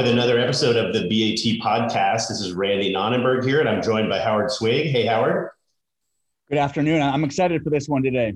with another episode of the BAT podcast. This is Randy Nonnenberg here, and I'm joined by Howard Swig. Hey, Howard. Good afternoon. I'm excited for this one today.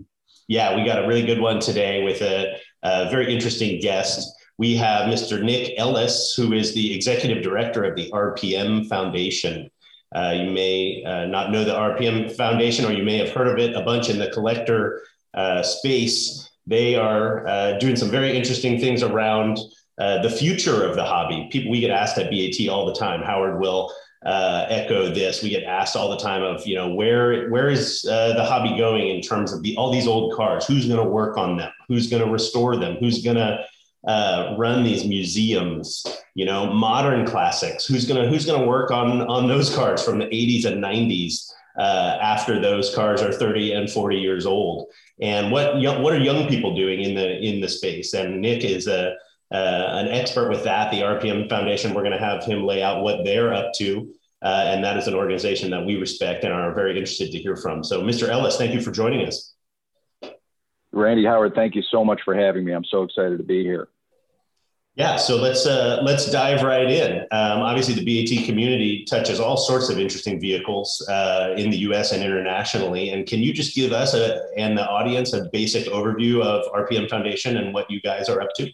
Yeah, we got a really good one today with a, a very interesting guest. We have Mr. Nick Ellis, who is the executive director of the RPM Foundation. Uh, you may uh, not know the RPM Foundation, or you may have heard of it a bunch in the collector uh, space. They are uh, doing some very interesting things around uh, the future of the hobby. People, we get asked at BAT all the time. Howard will uh, echo this. We get asked all the time of, you know, where where is uh, the hobby going in terms of the all these old cars? Who's going to work on them? Who's going to restore them? Who's going to uh, run these museums? You know, modern classics. Who's gonna Who's gonna work on on those cars from the 80s and 90s? Uh, after those cars are 30 and 40 years old, and what what are young people doing in the in the space? And Nick is a an expert with that, the RPM Foundation. We're going to have him lay out what they're up to. Uh, and that is an organization that we respect and are very interested to hear from. So, Mr. Ellis, thank you for joining us. Randy Howard, thank you so much for having me. I'm so excited to be here. Yeah, so let's uh, let's dive right in. Um, obviously, the BAT community touches all sorts of interesting vehicles uh, in the U.S. and internationally. And can you just give us a, and the audience a basic overview of RPM Foundation and what you guys are up to?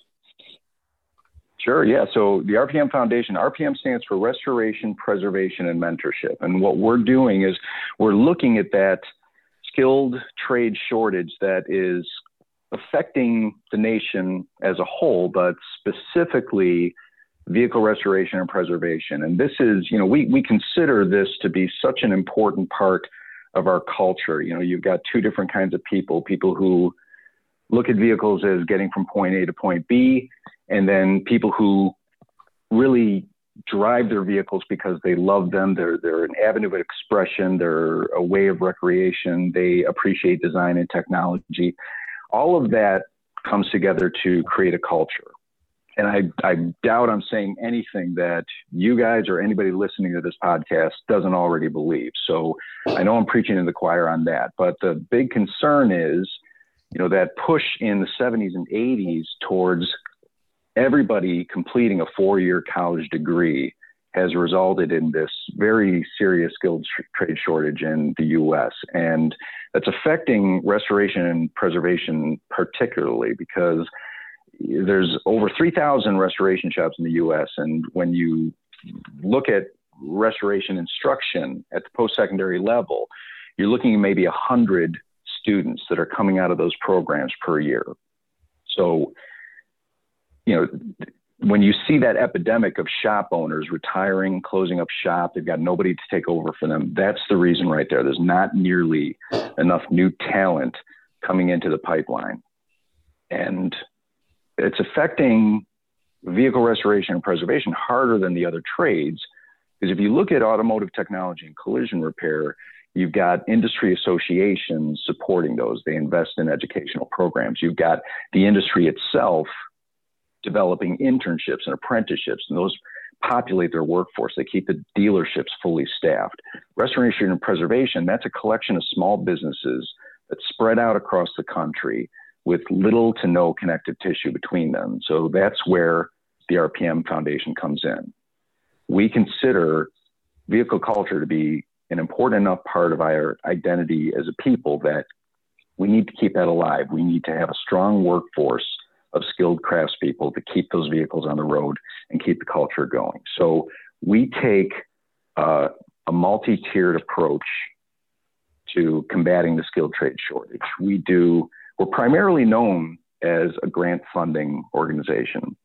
Sure, yeah. So the RPM Foundation, RPM stands for Restoration, Preservation, and Mentorship. And what we're doing is we're looking at that skilled trade shortage that is affecting the nation as a whole, but specifically vehicle restoration and preservation. And this is, you know, we, we consider this to be such an important part of our culture. You know, you've got two different kinds of people people who look at vehicles as getting from point A to point B, and then people who really drive their vehicles because they love them. They're they're an avenue of expression. They're a way of recreation. They appreciate design and technology. All of that comes together to create a culture. And I, I doubt I'm saying anything that you guys or anybody listening to this podcast doesn't already believe. So I know I'm preaching to the choir on that. But the big concern is, you know, that push in the 70s and 80s towards everybody completing a four year college degree has resulted in this very serious skilled trade shortage in the US. And that's affecting restoration and preservation particularly because there's over 3,000 restoration shops in the US. And when you look at restoration instruction at the post secondary level, you're looking at maybe 100 students that are coming out of those programs per year. So you know, when you see that epidemic of shop owners retiring, closing up shop, they've got nobody to take over for them. That's the reason right there. There's not nearly enough new talent coming into the pipeline. And it's affecting vehicle restoration and preservation harder than the other trades. Because if you look at automotive technology and collision repair, you've got industry associations supporting those. They invest in educational programs. You've got the industry itself developing internships and apprenticeships, and those populate their workforce. They keep the dealerships fully staffed. Restoration and preservation, that's a collection of small businesses that spread out across the country with little to no connective tissue between them. So that's where the RPM Foundation comes in. We consider vehicle culture to be an important enough part of our identity as a people that we need to keep that alive. We need to have a strong workforce of skilled craftspeople to keep those vehicles on the road and keep the culture going. So we take uh, a multi tiered approach to combating the skilled trade shortage. We do, we're primarily known as a grant funding organization.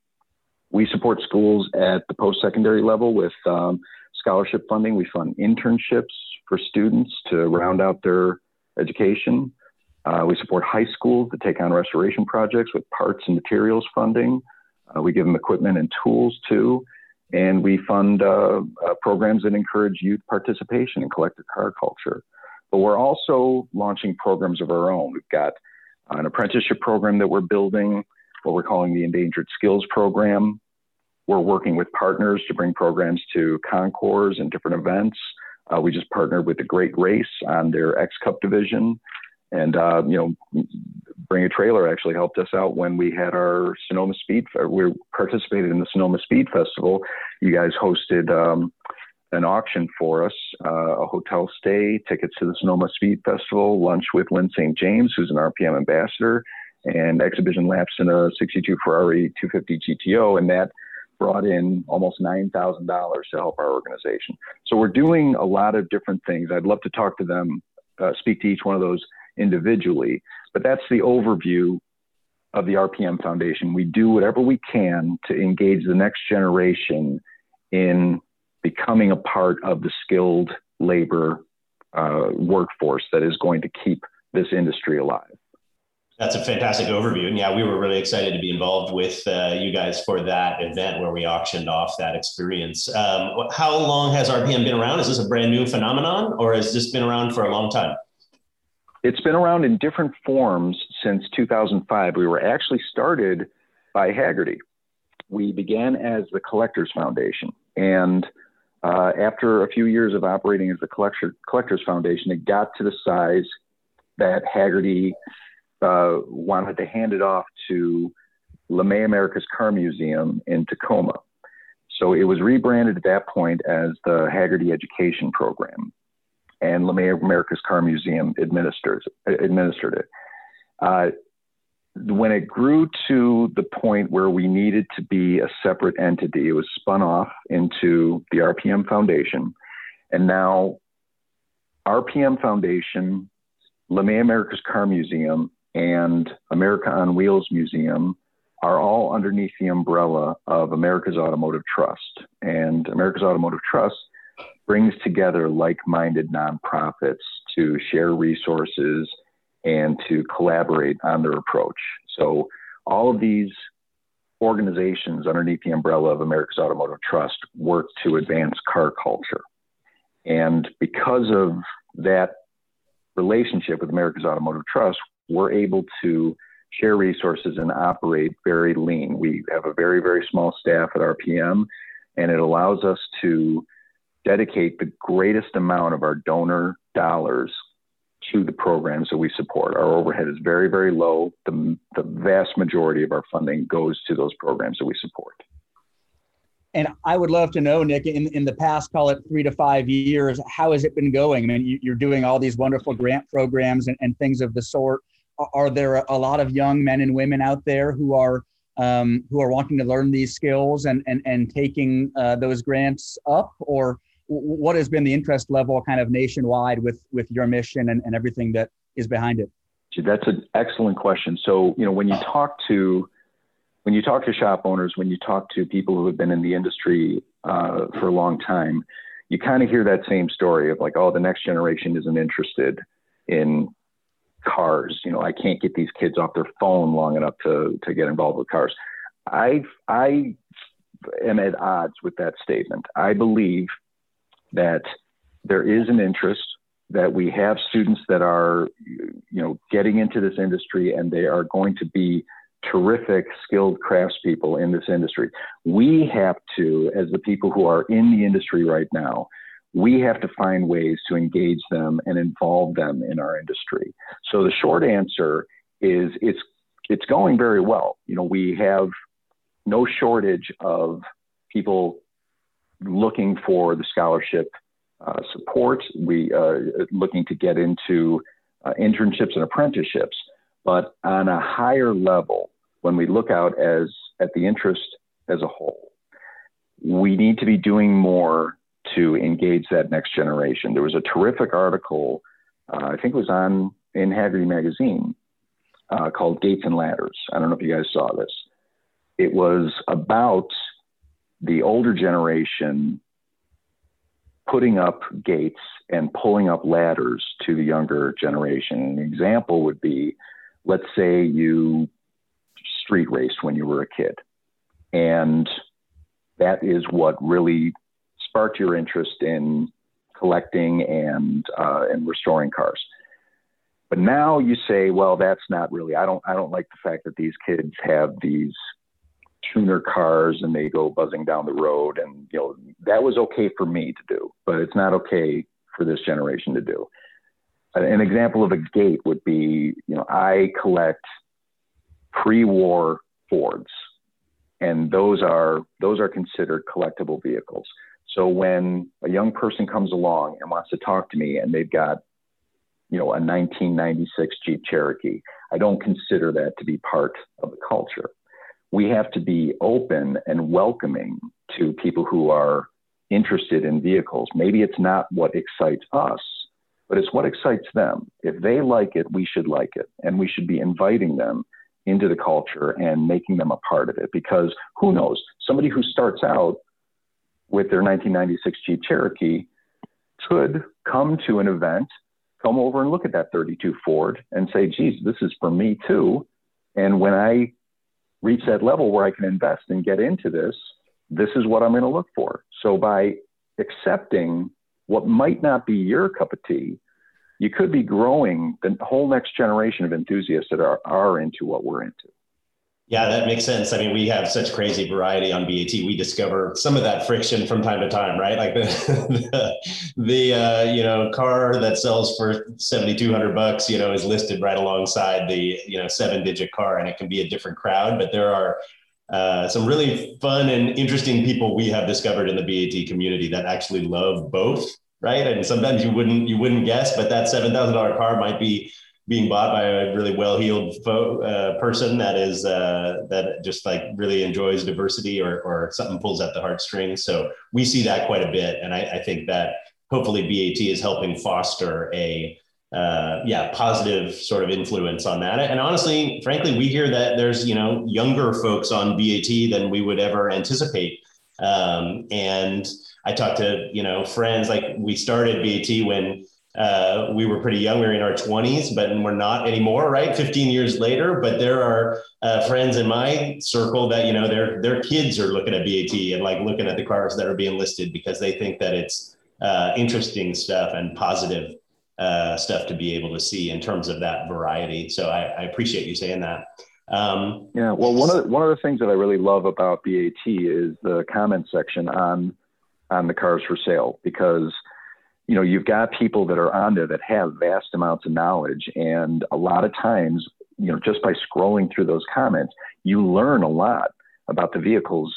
We support schools at the post secondary level with um, scholarship funding. We fund internships for students to round out their education. Uh, we support high schools to take on restoration projects with parts and materials funding. Uh, we give them equipment and tools too. And we fund uh, uh programs that encourage youth participation in collector car culture. But we're also launching programs of our own. We've got an apprenticeship program that we're building, what we're calling the Endangered Skills Program. We're working with partners to bring programs to concours and different events. Uh, we just partnered with the Great Race on their X Cup division. And, uh, you know, Bring a Trailer actually helped us out when we had our Sonoma Speed. We participated in the Sonoma Speed Festival. You guys hosted um, an auction for us, uh, a hotel stay, tickets to the Sonoma Speed Festival, lunch with Lyn St. James, who's an RPM ambassador, and exhibition laps in a 62 Ferrari 250 GTO. And that brought in almost $9,000 to help our organization. So we're doing a lot of different things. I'd love to talk to them, uh, speak to each one of those individually, but that's the overview of the RPM Foundation. We do whatever we can to engage the next generation in becoming a part of the skilled labor uh, workforce that is going to keep this industry alive. That's a fantastic overview. And yeah, we were really excited to be involved with uh, you guys for that event where we auctioned off that experience. Um, how long has RPM been around? Is this a brand new phenomenon or has this been around for a long time? It's been around in different forms since 2005. We were actually started by Hagerty. We began as the Collectors Foundation. And uh, after a few years of operating as the Collector, Collectors Foundation, it got to the size that Hagerty uh, wanted to hand it off to LeMay America's Car Museum in Tacoma. So it was rebranded at that point as the Hagerty Education Program, and LeMay America's Car Museum administers administered it. Uh, when it grew to the point where we needed to be a separate entity, it was spun off into the RPM Foundation, and now RPM Foundation, LeMay America's Car Museum, and America on Wheels Museum are all underneath the umbrella of America's Automotive Trust. And America's Automotive Trust brings together like minded nonprofits to share resources and to collaborate on their approach. So, all of these organizations underneath the umbrella of America's Automotive Trust work to advance car culture. And because of that relationship with America's Automotive Trust, we're able to share resources and operate very lean. We have a very, very small staff at RPM, and it allows us to dedicate the greatest amount of our donor dollars to the programs that we support. Our overhead is very, very low. The, the vast majority of our funding goes to those programs that we support. And I would love to know, Nick, in, in the past, call it three to five years, how has it been going? I mean, you, are doing all these wonderful grant programs and, and things of the sort are there a lot of young men and women out there who are um, who are wanting to learn these skills and and and taking uh, those grants up, or what has been the interest level kind of nationwide with with your mission and, and everything that is behind it? That's an excellent question. So you know when you talk to when you talk to shop owners, when you talk to people who have been in the industry uh, for a long time, you kind of hear that same story of like, oh, the next generation isn't interested in cars. You know, I can't get these kids off their phone long enough to to get involved with cars. I I am at odds with that statement. I believe that there is an interest that we have students that are you know getting into this industry and they are going to be terrific skilled craftspeople in this industry. We have to as the people who are in the industry right now we have to find ways to engage them and involve them in our industry. So the short answer is it's it's going very well. You know, we have no shortage of people looking for the scholarship uh, support. We are uh, looking to get into uh, internships and apprenticeships, but on a higher level, when we look out as at the interest as a whole, we need to be doing more to engage that next generation. There was a terrific article, uh, I think it was on in Hagerty magazine, uh, called Gates and Ladders. I don't know if you guys saw this. It was about the older generation putting up gates and pulling up ladders to the younger generation. An example would be, let's say you street raced when you were a kid, and that is what really sparked your interest in collecting and uh, and restoring cars. But now you say, well, that's not really. I don't. I don't like the fact that these kids have these tuner cars and they go buzzing down the road, and you know that was okay for me to do, but it's not okay for this generation to do. an example of a gate would be, you know, I collect pre-war Fords, and those are those are considered collectible vehicles. So when a young person comes along and wants to talk to me, and they've got, you know, a 1996 Jeep Cherokee, I don't consider that to be part of the culture. We have to be open and welcoming to people who are interested in vehicles. Maybe it's not what excites us, but it's what excites them. If they like it, we should like it, and we should be inviting them into the culture and making them a part of it. Because who knows, somebody who starts out with their 1996 Jeep Cherokee could come to an event, come over and look at that 32 Ford and say, geez, this is for me too. And when I reach that level where I can invest and get into this, this is what I'm going to look for. So by accepting what might not be your cup of tea, you could be growing the whole next generation of enthusiasts that are, are into what we're into. Yeah, that makes sense. I mean, we have such crazy variety on BAT. We discover some of that friction from time to time, right? Like the the, the uh, you know car that sells for seventy two hundred bucks, you know, is listed right alongside the you know seven digit car, and it can be a different crowd. But there are uh, some really fun and interesting people we have discovered in the BAT community that actually love both right? And sometimes you wouldn't you wouldn't guess, but that seven thousand dollar car might be being bought by a really well-heeled fo- uh, person that is uh, that just like really enjoys diversity or or something pulls at the heartstrings. So we see that quite a bit, and I, I think that hopefully BAT is helping foster a uh, yeah positive sort of influence on that. And honestly, frankly, we hear that there's you know younger folks on BAT than we would ever anticipate, um, and I talked to, you know, friends like we started BAT when uh, we were pretty young. We were in our 20s, but we're not anymore, right? 15 years later. But there are uh, friends in my circle that, you know, their their kids are looking at BAT and like looking at the cars that are being listed because they think that it's uh, interesting stuff and positive uh, stuff to be able to see in terms of that variety. So I, I appreciate you saying that. Um, yeah, well, one of the, one of the things that I really love about BAT is the comment section on on the cars for sale because you know you've got people that are on there that have vast amounts of knowledge and a lot of times you know just by scrolling through those comments you learn a lot about the vehicles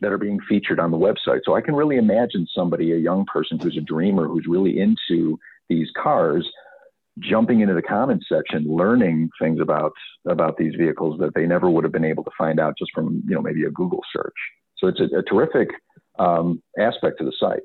that are being featured on the website so i can really imagine somebody a young person who's a dreamer who's really into these cars jumping into the comments section learning things about about these vehicles that they never would have been able to find out just from you know maybe a google search so it's a, a terrific um, aspect to the site.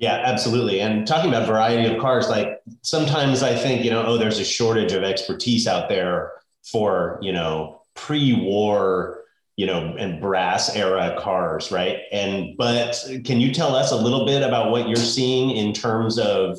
Yeah, absolutely. And talking about variety of cars, like sometimes I think, you know, oh, there's a shortage of expertise out there for, you know, pre-war, you know, and brass era cars, right? And but can you tell us a little bit about what you're seeing in terms of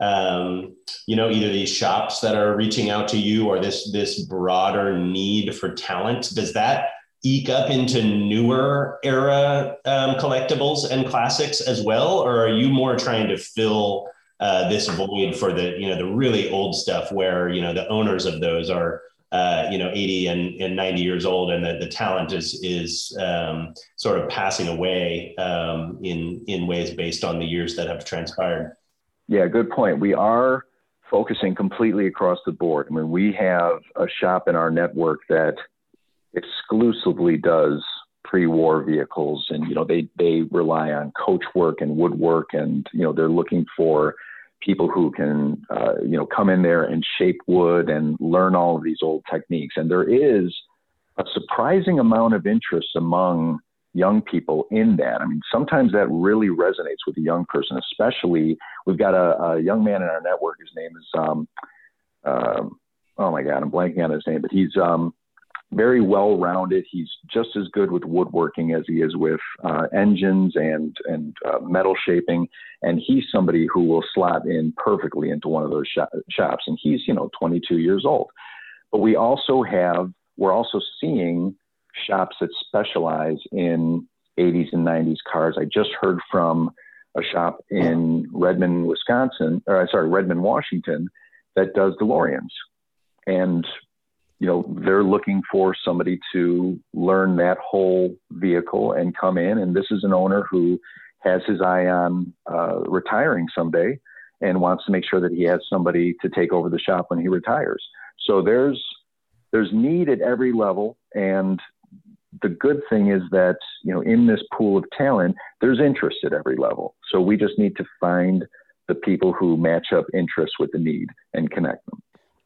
um, you know, either these shops that are reaching out to you or this this broader need for talent? Does that eke up into newer era um, collectibles and classics as well, or are you more trying to fill uh, this void for the you know the really old stuff where you know the owners of those are uh, you know 80 and, and 90 years old and the, the talent is is um, sort of passing away um, in in ways based on the years that have transpired? Yeah good point. We are focusing completely across the board. I mean we have a shop in our network that exclusively does pre-war vehicles. And you know they they rely on coach work and woodwork and you know they're looking for people who can uh, you know come in there and shape wood and learn all of these old techniques. And there is a surprising amount of interest among young people in that. I mean sometimes that really resonates with a young person especially we've got a, a young man in our network. His name is um, uh, oh my god i'm blanking on his name but he's um, very well rounded. He's just as good with woodworking as he is with uh, engines and and uh, metal shaping. And he's somebody who will slot in perfectly into one of those shops. And he's you know 22 years old. But we also have we're also seeing shops that specialize in 80s and 90s cars. I just heard from a shop in Redmond, Wisconsin, or sorry, Redmond, Washington, that does DeLoreans. And you know, they're looking for somebody to learn that whole vehicle and come in. And this is an owner who has his eye on uh, retiring someday and wants to make sure that he has somebody to take over the shop when he retires. So there's there's need at every level, and the good thing is that you know in this pool of talent, there's interest at every level. So we just need to find the people who match up interests with the need and connect them.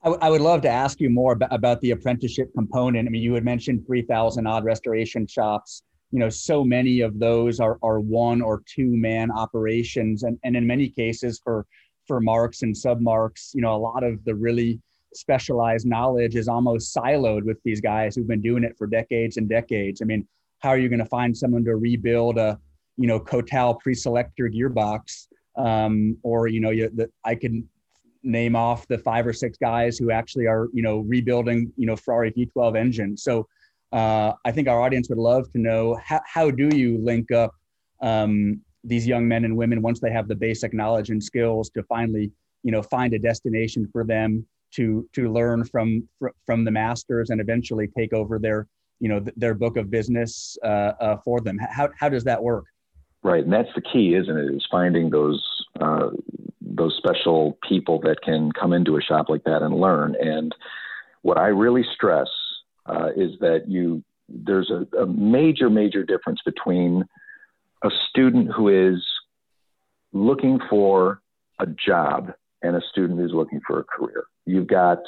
I, would love to ask you more about, about the apprenticeship component. I mean, you had mentioned 3,000 odd restoration shops. You know, so many of those are, are one or two man operations. And, and in many cases, for, for marques and submarques, you know, a lot of the really specialized knowledge is almost siloed with these guys who've been doing it for decades and decades. I mean, how are you going to find someone to rebuild a, you know, Cotal pre-selector gearbox? Um, or, you know, you, the, I can name off the five or six guys who actually are, you know, rebuilding, you know, Ferrari V12 engines. So uh, I think our audience would love to know how, how do you link up um, these young men and women once they have the basic knowledge and skills to finally, you know, find a destination for them to to learn from from the masters and eventually take over their, you know, their book of business uh, uh, for them. How how does that work? Right, and that's the key, isn't it? Is finding those uh, those special people that can come into a shop like that and learn. And what I really stress uh, is that you there's a, a major major difference between a student who is looking for a job and a student who's looking for a career. You've got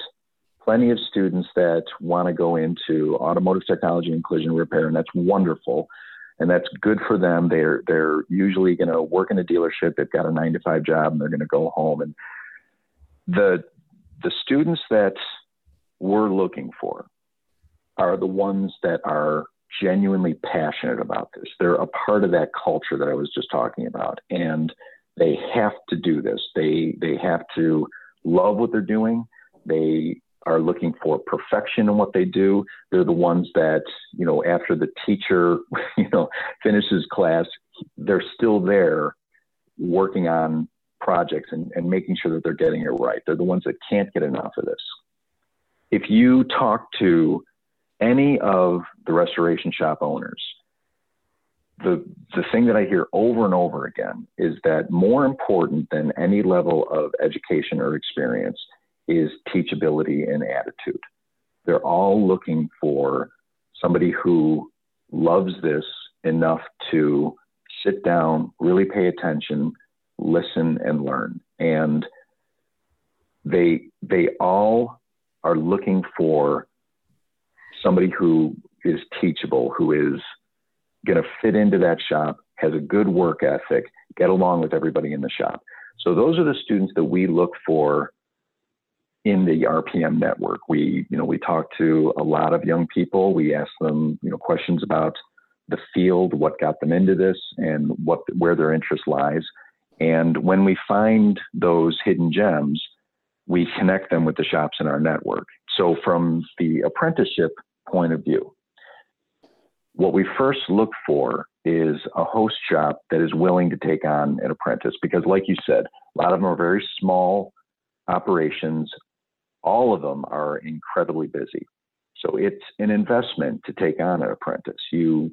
plenty of students that want to go into automotive technology and collision repair, and that's wonderful and that's good for them. They're they're usually going to work in a dealership. They've got a nine to five job, and they're going to go home. And the the students that we're looking for are the ones that are genuinely passionate about this. They're a part of that culture that I was just talking about, and they have to do this. They they have to love what they're doing. They are looking for perfection in what they do. They're the ones that, you know, after the teacher, you know, finishes class, they're still there working on projects and, and making sure that they're getting it right. They're the ones that can't get enough of this. If you talk to any of the restoration shop owners, the the thing that I hear over and over again is that more important than any level of education or experience is teachability and attitude. They're all looking for somebody who loves this enough to sit down, really pay attention, listen, and learn. And they they all are looking for somebody who is teachable, who is going to fit into that shop, has a good work ethic, get along with everybody in the shop. So those are the students that we look for in the RPM network. We, you know, we talk to a lot of young people. We ask them, you know, questions about the field, what got them into this, and what where their interest lies. And when we find those hidden gems, we connect them with the shops in our network. So from the apprenticeship point of view, what we first look for is a host shop that is willing to take on an apprentice because like you said, a lot of them are very small operations all of them are incredibly busy. So it's an investment to take on an apprentice. You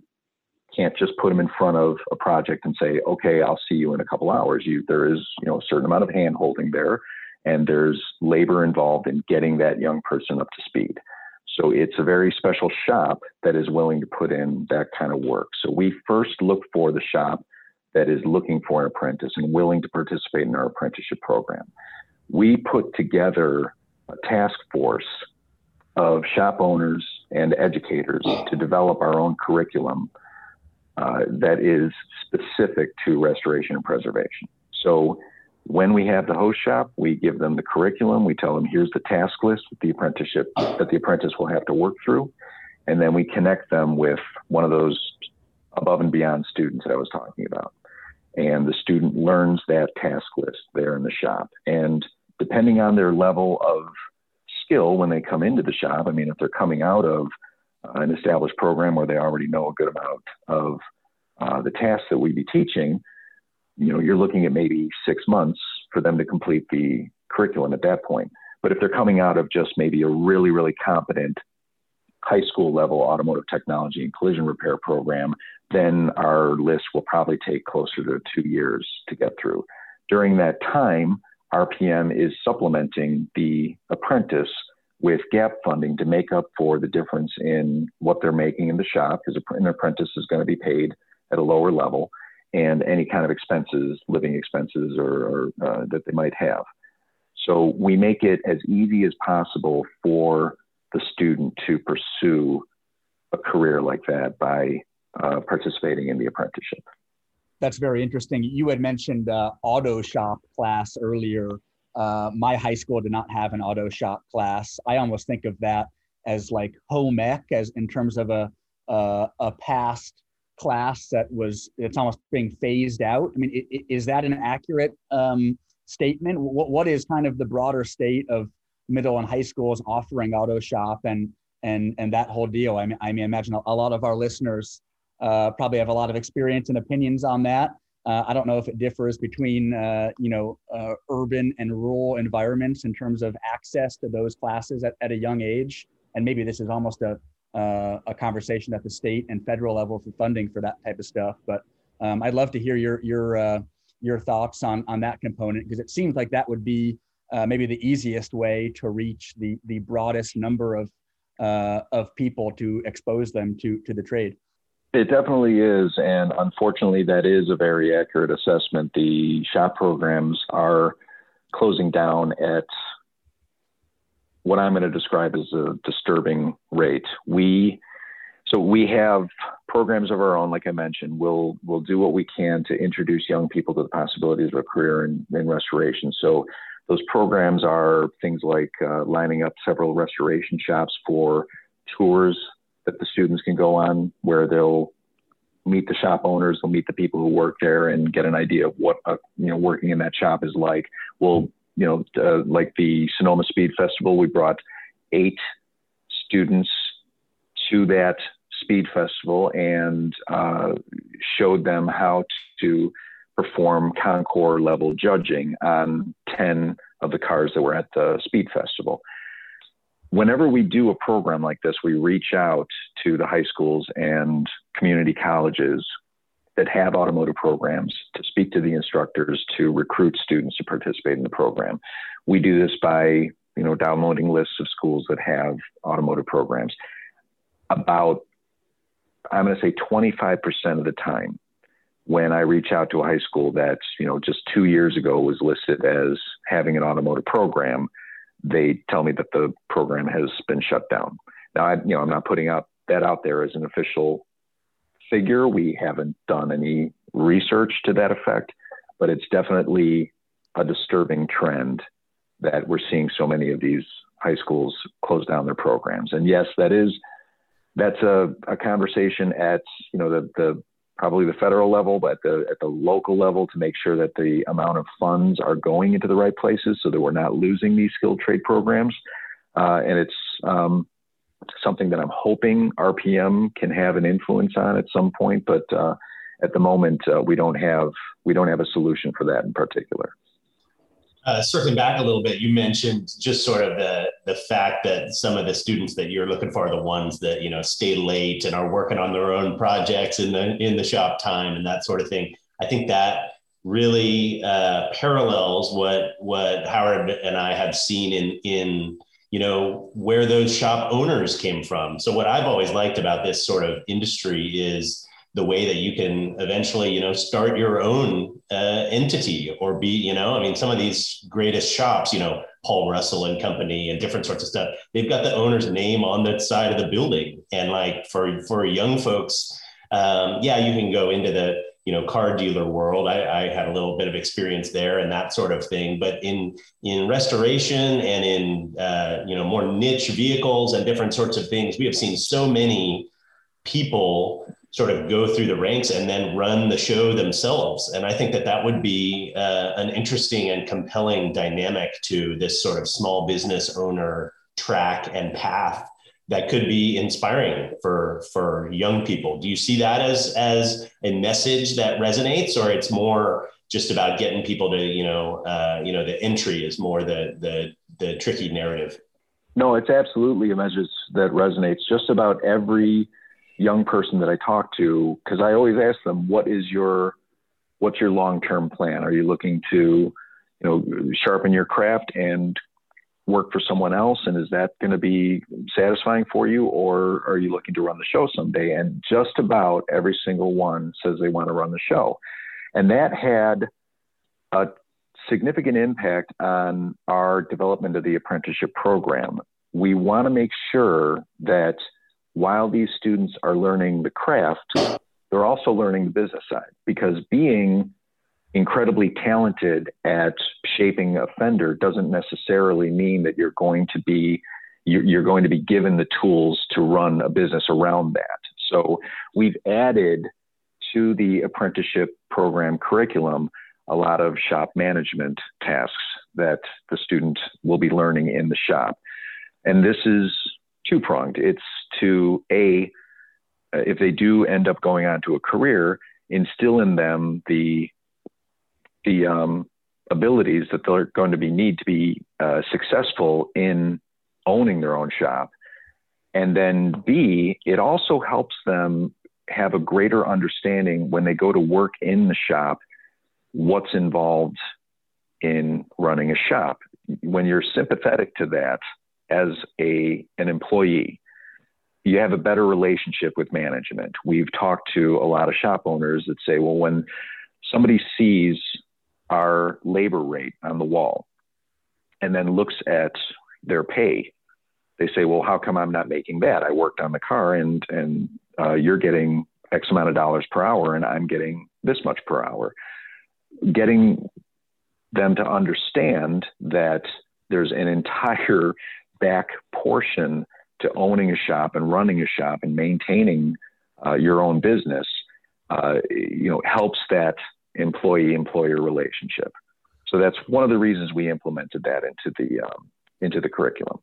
can't just put them in front of a project and say, "Okay, I'll see you in a couple hours." You, there is, you know, a certain amount of hand holding there, and there's labor involved in getting that young person up to speed. So it's a very special shop that is willing to put in that kind of work. So we first look for the shop that is looking for an apprentice and willing to participate in our apprenticeship program. We put together task force of shop owners and educators to develop our own curriculum uh, that is specific to restoration and preservation. So when we have the host shop, we give them the curriculum. We tell them here's the task list that the apprenticeship that the apprentice will have to work through, and then we connect them with one of those above and beyond students that I was talking about. And the student learns that task list there in the shop. And depending on their level of skill when they come into the shop, I mean, if they're coming out of uh, an established program where they already know a good amount of uh, the tasks that we be teaching, you know, you're looking at maybe six months for them to complete the curriculum at that point. But if they're coming out of just maybe a really, really competent high school level automotive technology and collision repair program, then our list will probably take closer to two years to get through. During that time, RPM is supplementing the apprentice with gap funding to make up for the difference in what they're making in the shop, because an apprentice is going to be paid at a lower level, and any kind of expenses, living expenses, or, or uh, that they might have. So we make it as easy as possible for the student to pursue a career like that by uh, participating in the apprenticeship. That's very interesting. You had mentioned uh, auto shop class earlier. Uh, my high school did not have an auto shop class. I almost think of that as like home ec, as in terms of a a, a past class that was it's almost being phased out. I mean, is that an accurate um, statement? What what is kind of the broader state of middle and high schools offering auto shop and and and that whole deal? I mean, I mean, imagine a lot of our listeners uh, probably have a lot of experience and opinions on that. Uh, I don't know if it differs between uh, you know uh, urban and rural environments in terms of access to those classes at, at a young age, and maybe this is almost a uh, a conversation at the state and federal level for funding for that type of stuff. But um, I'd love to hear your your uh, your thoughts on on that component because it seems like that would be maybe the easiest way to reach the the broadest number of of people to expose them to to the trade. It definitely is. And unfortunately, that is a very accurate assessment. The shop programs are closing down at what I'm going to describe as a disturbing rate. We so we have programs of our own, like I mentioned. We'll we'll do what we can to introduce young people to the possibilities of a career in, in restoration. So those programs are things like uh, lining up several restoration shops for tours that the students can go on where they'll meet the shop owners, they'll meet the people who work there and get an idea of what, uh, you know, working in that shop is like. We'll, you know, uh, like the Sonoma Speed Festival, we brought eight students to that speed festival and uh, showed them how to perform concours level judging on 10 of the cars that were at the speed festival whenever we do a program like this, we reach out to the high schools and community colleges that have automotive programs to speak to the instructors to recruit students to participate in the program. We do this by, you know, downloading lists of schools that have automotive programs. About, I'm going to say 25% of the time, when I reach out to a high school that's you know, just two years ago was listed as having an automotive program, they tell me that the program has been shut down. Now, I, you know, I'm not putting out that out there as an official figure. We haven't done any research to that effect, but it's definitely a disturbing trend that we're seeing so many of these high schools close down their programs. And yes, that is that's a, a conversation at you know the the probably the federal level, but at the at the local level to make sure that the amount of funds are going into the right places, so that we're not losing these skilled trade programs. Uh, and it's um, something that I'm hoping RPM can have an influence on at some point, but uh, at the moment uh, we don't have we don't have a solution for that in particular. Uh, circling back a little bit, you mentioned just sort of the the fact that some of the students that you're looking for are the ones that you know stay late and are working on their own projects in the in the shop time and that sort of thing. I think that really uh, parallels what what Howard and I have seen in in you know where those shop owners came from. So what I've always liked about this sort of industry is the way that you can eventually, you know, start your own uh, entity or be, you know, I mean, some of these greatest shops, you know, Paul Russell and company and different sorts of stuff, they've got the owner's name on the side of the building. And like for, for young folks, um, yeah, you can go into the, you know, car dealer world. I, I had a little bit of experience there and that sort of thing. But in in restoration and in uh, you know more niche vehicles and different sorts of things, we have seen so many people sort of go through the ranks and then run the show themselves. And I think that that would be uh, an interesting and compelling dynamic to this sort of small business owner track and path that could be inspiring for for young people. Do you see that as as a message that resonates, or it's more just about getting people to you know uh, you know the entry is more the the the tricky narrative? No, it's absolutely a message that resonates. Just about every young person that I talk to, because I always ask them, what is your, what's your long-term plan? Are you looking to, you know, sharpen your craft and work for someone else? And is that going to be satisfying for you? Or are you looking to run the show someday? And just about every single one says they want to run the show. And that had a significant impact on our development of the apprenticeship program. We want to make sure that while these students are learning the craft, they're also learning the business side because being incredibly talented at shaping a fender doesn't necessarily mean that you're going to be you're going to be given the tools to run a business around that. So we've added to the apprenticeship program curriculum a lot of shop management tasks that the student will be learning in the shop. And this is two pronged. It's to A, if they do end up going on to a career, instill in them the the um, abilities that they're going to be need to be uh, successful in owning their own shop. And then B, it also helps them have a greater understanding when they go to work in the shop what's involved in running a shop. When you're sympathetic to that as a an employee, you have a better relationship with management. We've talked to a lot of shop owners that say, well, when somebody sees our labor rate on the wall and then looks at their pay, they say, well, how come I'm not making that? I worked on the car and and uh, you're getting X amount of dollars per hour and I'm getting this much per hour getting them to understand that there's an entire back portion to owning a shop and running a shop and maintaining uh, your own business, uh, you know, helps that employee-employer relationship. So that's one of the reasons we implemented that into the um, into the curriculum.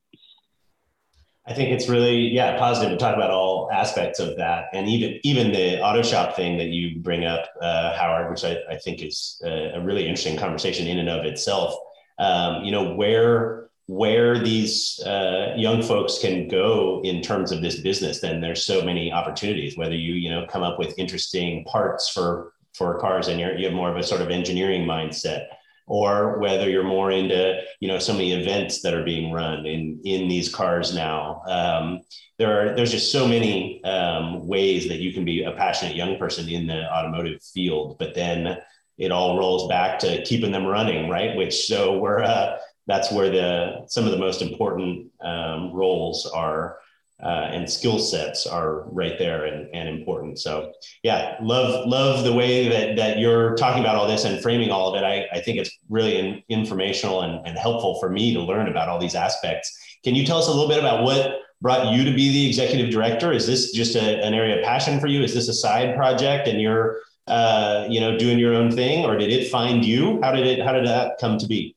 I think it's really yeah positive to talk about all aspects of that, and even even the auto shop thing that you bring up, uh, Howard, which I, I think is a, a, really interesting conversation in and of itself. Um, you know where where these uh, young folks can go in terms of this business, then there's so many opportunities. Whether you you know come up with interesting parts for for cars and you have more of a sort of engineering mindset or whether you're more into you know so many events that are being run in in these cars now um, there are there's just so many um, ways that you can be a passionate young person in the automotive field but then it all rolls back to keeping them running right which so we're uh, that's where the some of the most important um, roles are uh, and skill sets are right there and, and important. So yeah, love love the way that that you're talking about all this and framing all of it. I, I think it's really in, informational and, and helpful for me to learn about all these aspects. Can you tell us a little bit about what brought you to be the executive director? Is this just a, an area of passion for you? Is this a side project and you're uh, you know doing your own thing, or did it find you? How did it how did that come to be?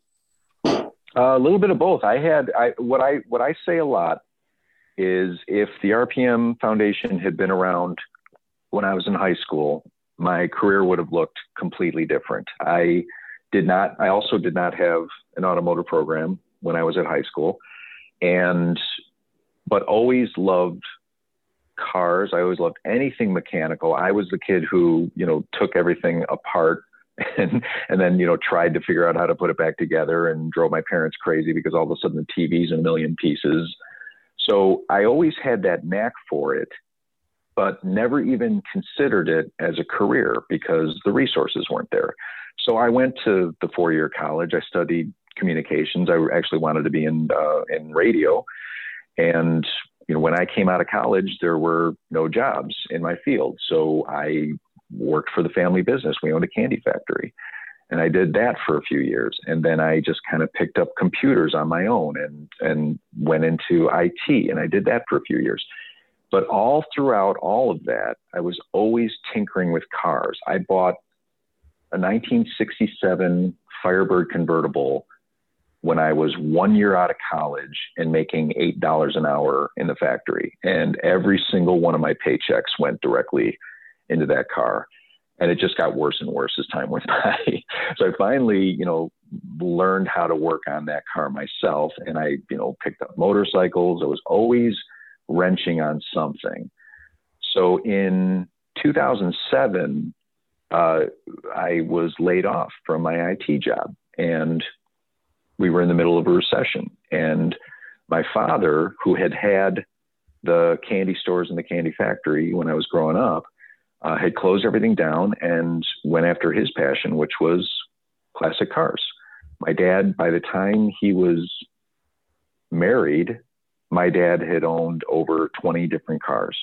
A little bit of both. I had I what I what I say a lot is if the RPM Foundation had been around when I was in high school, my career would have looked completely different. I did not, I also did not have an automotive program when I was at high school and, but always loved cars. I always loved anything mechanical. I was the kid who, you know, took everything apart and and then you know tried to figure out how to put it back together and drove my parents crazy because all of a sudden the TV's in a million pieces so I always had that knack for it, but never even considered it as a career because the resources weren't there. So I went to the four year college. I studied communications. I actually wanted to be in uh, in radio, and you know when I came out of college, there were no jobs in my field. So I worked for the family business. We owned a candy factory. And I did that for a few years. And then I just kind of picked up computers on my own and, and went into IT. And I did that for a few years. But all throughout all of that, I was always tinkering with cars. I bought a 1967 Firebird convertible when I was one year out of college and making $8 an hour in the factory. And every single one of my paychecks went directly into that car and it just got worse and worse as time went by. so I finally, you know, learned how to work on that car myself, and I, you know, picked up motorcycles. I was always wrenching on something. So in 2007, uh, I was laid off from my IT job, and we were in the middle of a recession. And my father, who had had the candy stores and the candy factory when I was growing up, uh, had closed everything down and went after his passion, which was classic cars. My dad, by the time he was married, my dad had owned over 20 different cars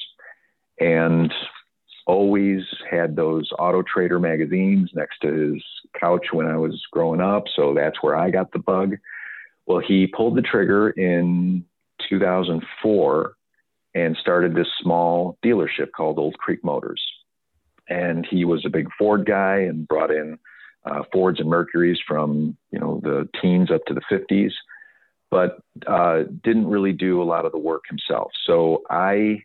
and always had those Auto Trader magazines next to his couch when I was growing up. So that's where I got the bug. Well, he pulled the trigger in 2004 and started this small dealership called Old Creek Motors. And he was a big Ford guy and brought in uh, Fords and Mercuries from you know the teens up to the 50s, but uh, didn't really do a lot of the work himself. So I,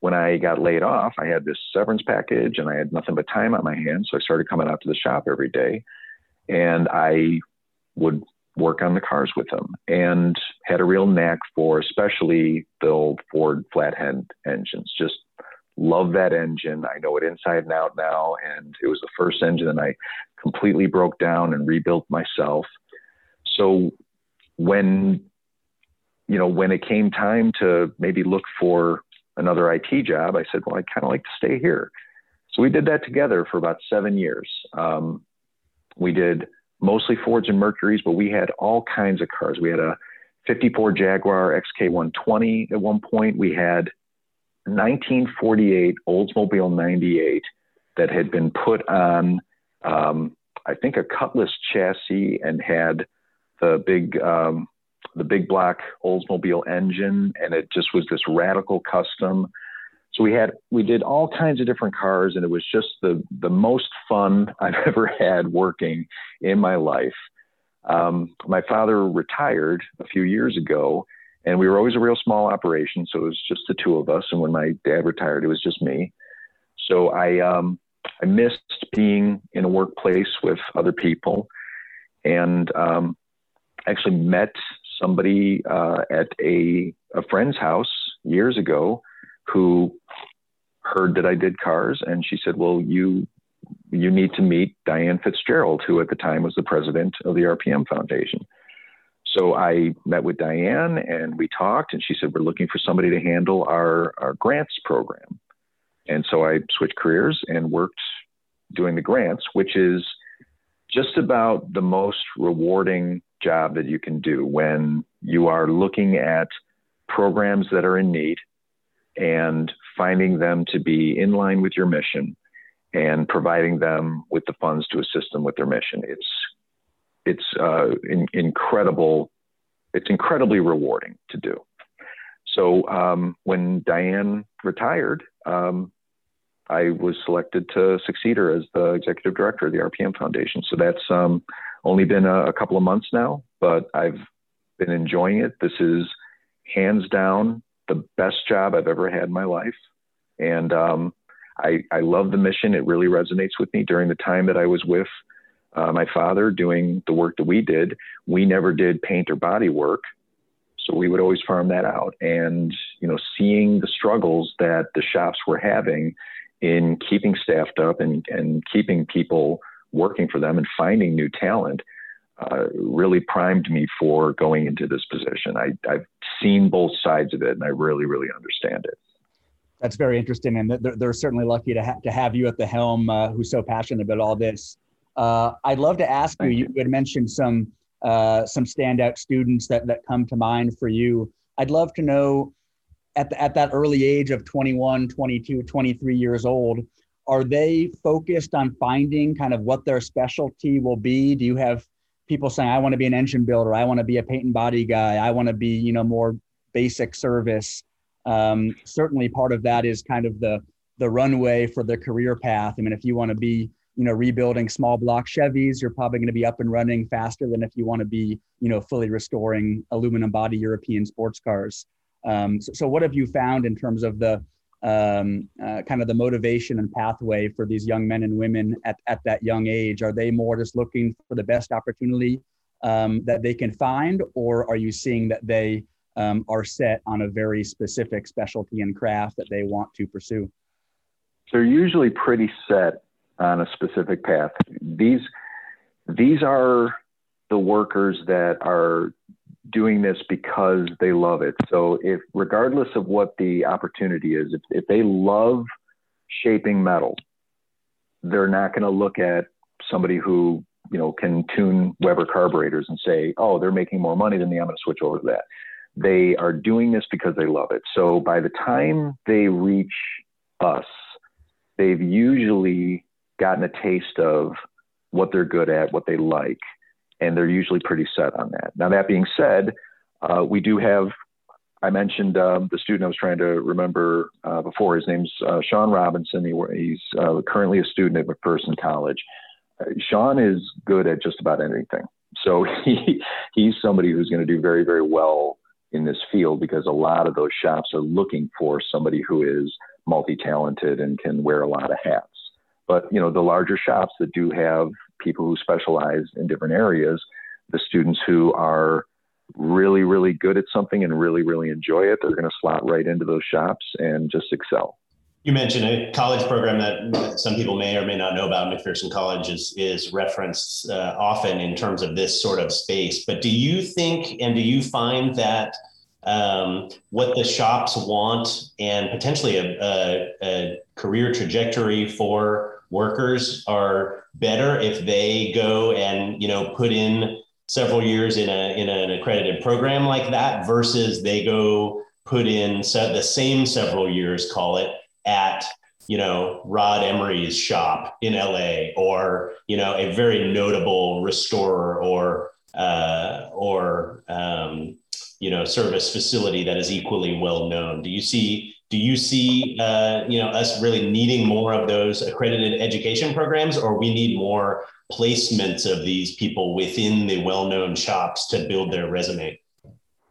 when I got laid off, I had this severance package and I had nothing but time on my hands. So I started coming out to the shop every day, and I would work on the cars with him and had a real knack for especially the old Ford flathead engines. Just love that engine. I know it inside and out now. And it was the first engine that I completely broke down and rebuilt myself. So when, you know, when it came time to maybe look for another IT job, I said, well, I kind of like to stay here. So we did that together for about seven years. Um, we did mostly Fords and Mercuries, but we had all kinds of cars. We had a 54 Jaguar XK120 at one point. We had 1948 Oldsmobile 98 that had been put on, um, I think, a Cutlass chassis and had the big um, the big block Oldsmobile engine, and it just was this radical custom. So we had we did all kinds of different cars, and it was just the the most fun I've ever had working in my life. Um, my father retired a few years ago, and we were always a real small operation, so it was just the two of us. And when my dad retired, it was just me. So I um, I missed being in a workplace with other people, and um, actually met somebody uh, at a a friend's house years ago who heard that I did cars, and she said, "Well, you you need to meet Diane Fitzgerald, who at the time was the president of the RPM Foundation." So I met with Diane and we talked, and she said, We're looking for somebody to handle our, our grants program. And so I switched careers and worked doing the grants, which is just about the most rewarding job that you can do when you are looking at programs that are in need and finding them to be in line with your mission and providing them with the funds to assist them with their mission. It's it's uh, in, incredible. It's incredibly rewarding to do. So um, when Diane retired, um, I was selected to succeed her as the executive director of the RPM Foundation. So that's um, only been a, a, couple of months now, but I've been enjoying it. This is hands down the best job I've ever had in my life, and um, I, I love the mission. It really resonates with me. During the time that I was with uh, my father doing the work that we did, we never did paint or body work. So we would always farm that out. And, you know, seeing the struggles that the shops were having in keeping staffed up and, and keeping people working for them and finding new talent uh, really primed me for going into this position. I, I've seen both sides of it and I really, really understand it. That's very interesting. And they're, they're certainly lucky to, ha- to have you at the helm uh, who's so passionate about all this. Uh, I'd love to ask you, you, had mentioned some uh, some standout students that, that come to mind for you. I'd love to know at, the, at that early age of 21, 22, 23 years old, are they focused on finding kind of what their specialty will be? Do you have people saying, I want to be an engine builder, I want to be a paint and body guy, I want to be, you know, more basic service? Um, certainly part of that is kind of the the runway for the career path. I mean, if you want to be you know rebuilding small block chevys you're probably going to be up and running faster than if you want to be you know fully restoring aluminum body european sports cars. Um, so, so, what have you found in terms of the um, uh, kind of the motivation and pathway for these young men and women at, at that young age? Are they more just looking for the best opportunity um, that they can find or are you seeing that they um, are set on a very specific specialty and craft that they want to pursue? They're usually pretty set on a specific path. These these are the workers that are doing this because they love it. So if regardless of what the opportunity is, if, if they love shaping metal, they're not going to look at somebody who you know can tune Weber carburetors and say, oh, they're making more money than me. I'm going to switch over to that. They are doing this because they love it. So by the time they reach us, they've usually gotten a taste of what they're good at, what they like, and they're usually pretty set on that. Now, that being said, uh, we do have, I mentioned um, the student I was trying to remember uh, before. His name's uh, Sean Robinson. He, he's uh, currently a student at McPherson College. Uh, Sean is good at just about anything. So he, he's somebody who's going to do very, very well in this field because a lot of those shops are looking for somebody who is multi-talented and can wear a lot of hats. But you know, the larger shops that do have people who specialize in different areas, the students who are really, really good at something and really, really enjoy it, they're going to slot right into those shops and just excel. You mentioned a college program that some people may or may not know about. McPherson College is, is referenced uh, often in terms of this sort of space. But do you think and do you find that um, what the shops want and potentially a, a, a career trajectory for workers are better if they go and you know put in several years in a in an accredited program like that versus they go put in so the same several years call it at you know Rod Emory's shop in LA or you know a very notable restorer or uh, or um, you know service facility that is equally well known. Do you see do you see uh, you know us really needing more of those accredited education programs or we need more placements of these people within the well-known shops to build their resume?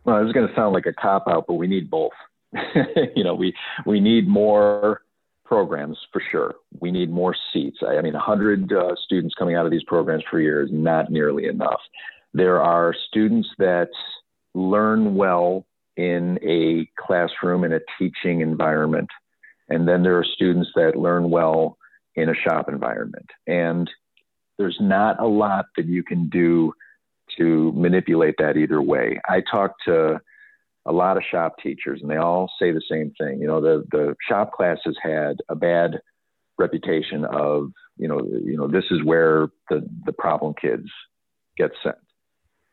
Well this is going to sound like a cop out but we need both. You know we we need more programs for sure. We need more seats. I, I mean 100 uh, students coming out of these programs per year is not nearly enough. There are students that learn well in a classroom in a teaching environment. And then there are students that learn well in a shop environment. And there's not a lot that you can do to manipulate that either way. I talk to a lot of shop teachers and they all say the same thing. You know, the, the shop classes had a bad reputation of, you know, you know, this is where the, the problem kids get sent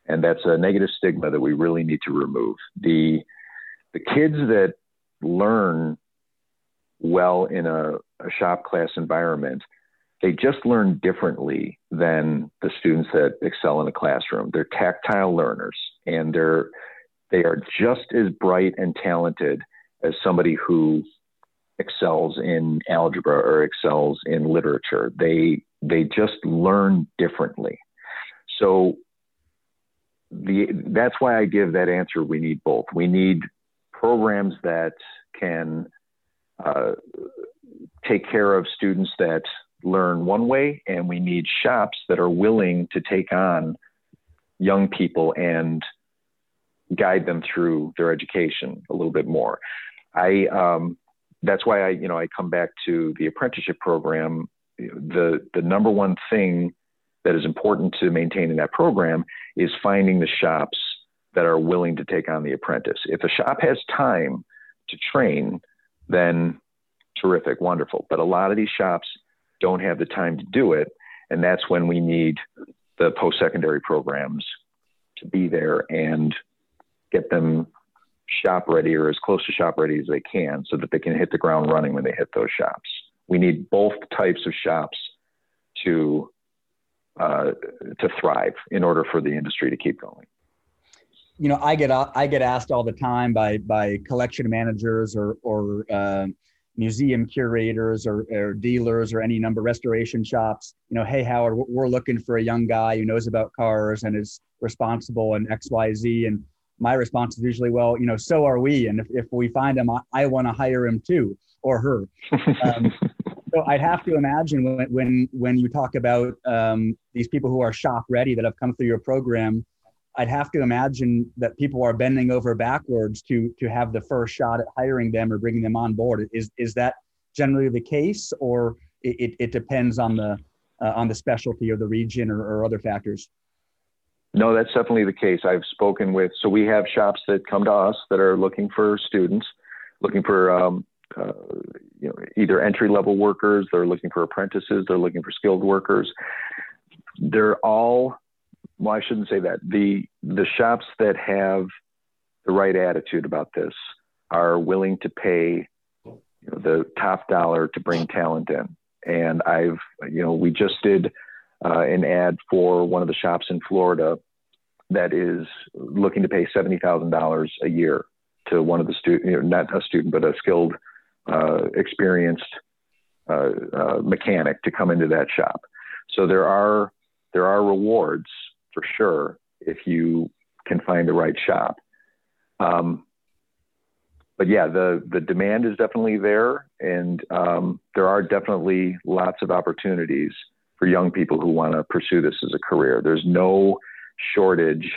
and that's a negative stigma that we really need to remove. The the kids that learn well in a, a shop class environment, they just learn differently than the students that excel in a classroom. They're tactile learners, and they're they are just as bright and talented as somebody who excels in algebra or excels in literature. They they just learn differently. So the that's why I give that answer. We need both. We need programs that can uh, take care of students that learn one way, and we need shops that are willing to take on young people and guide them through their education a little bit more. I um, that's why I you know I come back to the apprenticeship program. The the number one thing that is important to maintaining that program is finding the shops that are willing to take on the apprentice. If a shop has time to train, then terrific, wonderful. But a lot of these shops don't have the time to do it. And that's when we need the post secondary programs to be there and get them shop ready or as close to shop ready as they can so that they can hit the ground running when they hit those shops. We need both types of shops to uh, to thrive in order for the industry to keep going. You know, I get I get asked all the time by by collection managers or or uh, museum curators or, or, dealers or any number of restoration shops. You know, hey Howard, we're looking for a young guy who knows about cars and is responsible and X Y Z. And my response is usually, well, you know, so are we. And if, if we find him, I, I want to hire him too or her. Um, so I'd have to imagine when when when you talk about um, these people who are shop ready that have come through your program, I'd have to imagine that people are bending over backwards to to have the first shot at hiring them or bringing them on board. Is is that generally the case, or it, it depends on the uh, on the specialty or the region or, or other factors? No, that's definitely the case. I've spoken with, so we have shops that come to us that are looking for students, looking for, um, uh, you know, either entry level workers, they're looking for apprentices, they're looking for skilled workers. They're all, well, I shouldn't say that. The, the shops that have the right attitude about this are willing to pay you know, the top dollar to bring talent in. And I've, you know, we just did uh, an ad for one of the shops in Florida that is looking to pay seventy thousand dollars a year to one of the student, you know, not a student, but a skilled, uh, experienced uh, uh, mechanic to come into that shop. So there are there are rewards for sure if you can find the right shop. Um, but yeah, the the demand is definitely there, and um, there are definitely lots of opportunities for young people who want to pursue this as a career. There's no shortage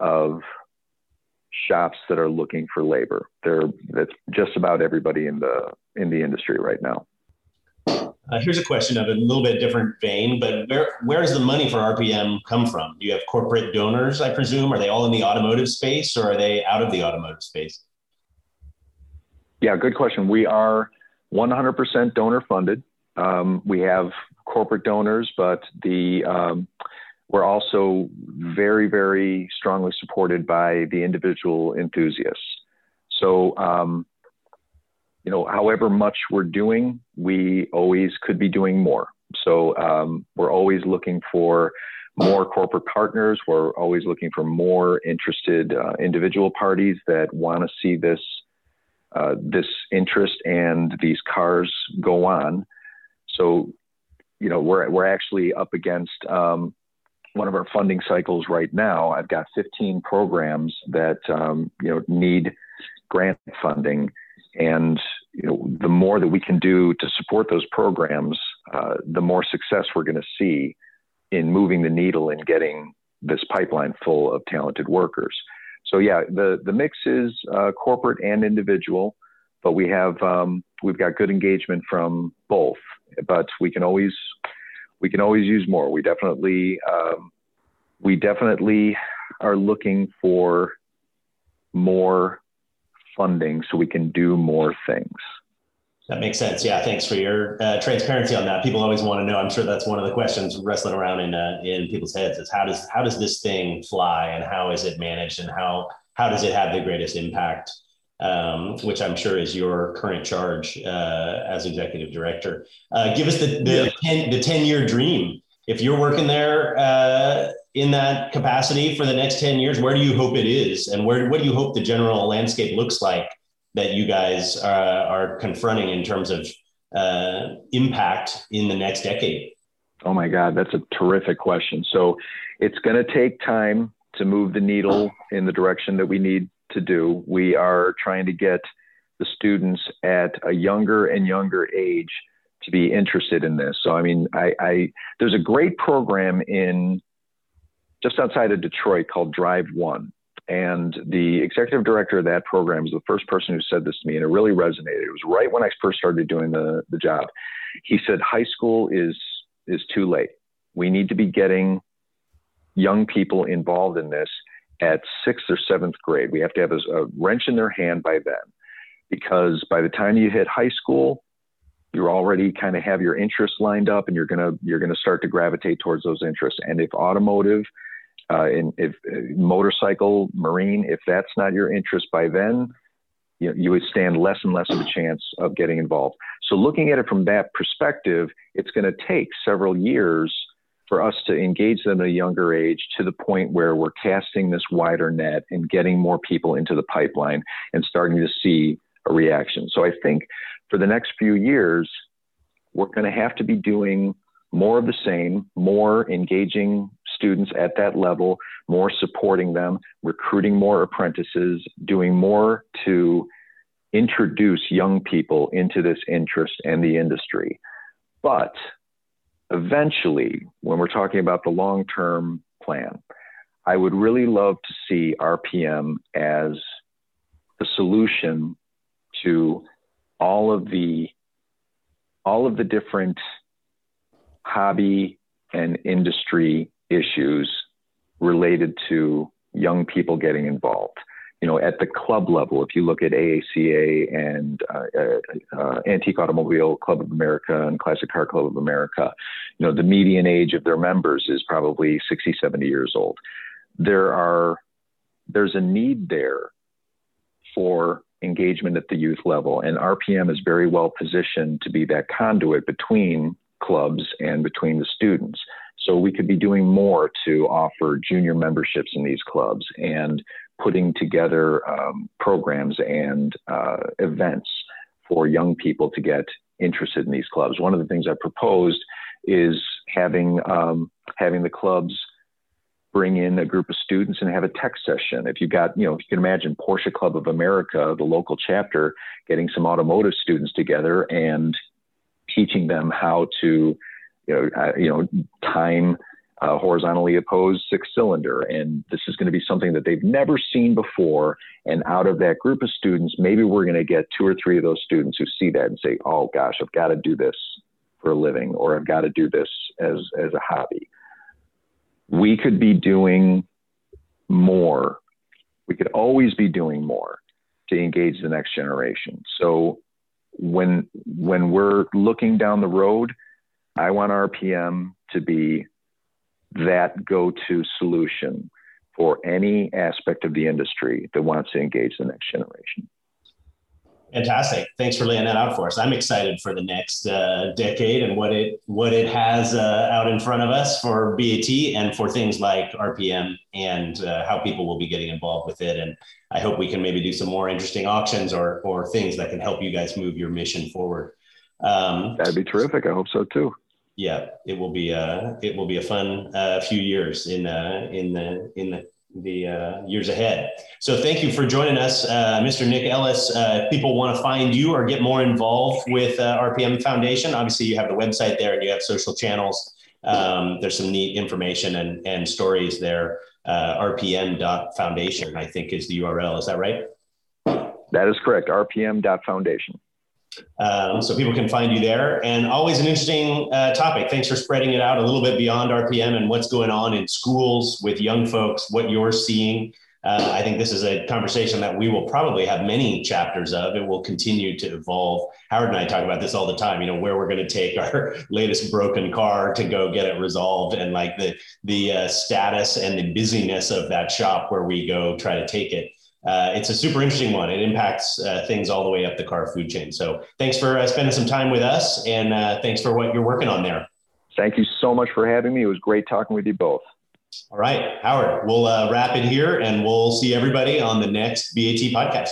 of shops that are looking for labor. There, that's just about everybody in the in the industry right now. Uh, here's a question of a little bit different vein, but where where does the money for RPM come from? Do you have corporate donors? I presume are they all in the automotive space or are they out of the automotive space? Yeah, good question. We are 100% donor funded. Um, we have corporate donors, but the um, we're also very, very strongly supported by the individual enthusiasts. So, um, you know, however much we're doing, we always could be doing more. So um, we're always looking for more corporate partners. We're always looking for more interested uh, individual parties that want to see this uh, this interest and these cars go on. So, you know, we're we're actually up against um, one of our funding cycles right now. I've got 15 programs that um, you know need grant funding, and you know, the more that we can do to support those programs, uh, the more success we're going to see in moving the needle and getting this pipeline full of talented workers. So yeah, the the mix is uh, corporate and individual, but we have um, we've got good engagement from both. But we can always we can always use more. We definitely um, we definitely are looking for more funding so we can do more things. That makes sense. Yeah, thanks for your uh, transparency on that. People always want to know. I'm sure that's one of the questions wrestling around in uh, in people's heads is how does how does this thing fly and how is it managed and how how does it have the greatest impact? Um, which I'm sure is your current charge uh, as executive director. Uh, give us the the, yeah. 10, the 10 year dream. If you're working there uh, in that capacity for the next 10 years, where do you hope it is, and where what do you hope the general landscape looks like that you guys uh, are confronting in terms of uh, impact in the next decade? Oh my God, that's a terrific question. So it's going to take time to move the needle in the direction that we need to do. We are trying to get the students at a younger and younger age to be interested in this. So I mean, I, I there's a great program in just outside of Detroit called Drive One, and the executive director of that program was the first person who said this to me, and it really resonated. It was right when I first started doing the, the job. He said, High school is, is too late. We need to be getting young people involved in this at sixth or seventh grade. We have to have a, a wrench in their hand by then, because by the time you hit high school, you're already kind of have your interests lined up and you're to you're to start to gravitate towards those interests and if automotive uh, in, if uh, motorcycle, marine, if that's not your interest by then, you, you would stand less and less of a chance of getting involved. So, looking at it from that perspective, it's going to take several years for us to engage them at a younger age to the point where we're casting this wider net and getting more people into the pipeline and starting to see a reaction. So, I think for the next few years, we're going to have to be doing more of the same, more engaging students at that level, more supporting them, recruiting more apprentices, doing more to introduce young people into this interest and the industry. But eventually, when we're talking about the long term plan, I would really love to see RPM as the solution to all of the all of the different hobby and industry issues related to young people getting involved. You know, at the club level, if you look at AACA and uh, uh, uh, Antique Automobile Club of America and Classic Car Club of America, you know, the median age of their members is probably 60, 70 years old. There are, there's a need there for engagement at the youth level, and RPM is very well positioned to be that conduit between clubs and between the students. So we could be doing more to offer junior memberships in these clubs and putting together um, programs and uh, events for young people to get interested in these clubs. One of the things I proposed is having um, having the clubs bring in a group of students and have a tech session. If you've got, you know, if you can imagine Porsche Club of America, the local chapter, getting some automotive students together and teaching them how to, you know, uh, you know, time uh, horizontally opposed six cylinder. And this is going to be something that they've never seen before. And out of that group of students, maybe we're going to get two or three of those students who see that and say, oh gosh, I've got to do this for a living, or I've got to do this as, as a hobby. We could be doing more. We could always be doing more to engage the next generation. So when when we're looking down the road, I want RPM to be that go-to solution for any aspect of the industry that wants to engage the next generation. Fantastic! Thanks for laying that out for us. I'm excited for the next uh, decade and what it what it has uh, out in front of us for BAT and for things like RPM and uh, how people will be getting involved with it. And I hope we can maybe do some more interesting auctions or or things that can help you guys move your mission forward. Um, That'd be terrific. I hope so too yeah, it will be a uh, it will be a fun uh, few years in uh, in the in the the uh, years ahead. So thank you for joining us, uh, Mr. Nick Ellis. Uh, people want to find you or get more involved with RPM Foundation. Obviously, you have the website there and you have social channels. Um, there's some neat information and, and stories there. RPM.foundation, I think, is the URL. Is that right? That is correct. RPM.foundation. Um, so people can find you there. And always an interesting uh, topic. Thanks for spreading it out a little bit beyond RPM and what's going on in schools with young folks, what you're seeing. Uh, I think this is a conversation that we will probably have many chapters of. It will continue to evolve. Howard and I talk about this all the time. You know where we're going to take our latest broken car to go get it resolved, and like the the uh, status and the busyness of that shop where we go try to take it uh, it's a super interesting one. It impacts uh, things all the way up the car food chain. So thanks for uh, spending some time with us, and uh, thanks for what you're working on there. Thank you so much for having me. It was great talking with you both. All right, Howard, we'll uh, wrap it here, and we'll see everybody on the next BAT podcast.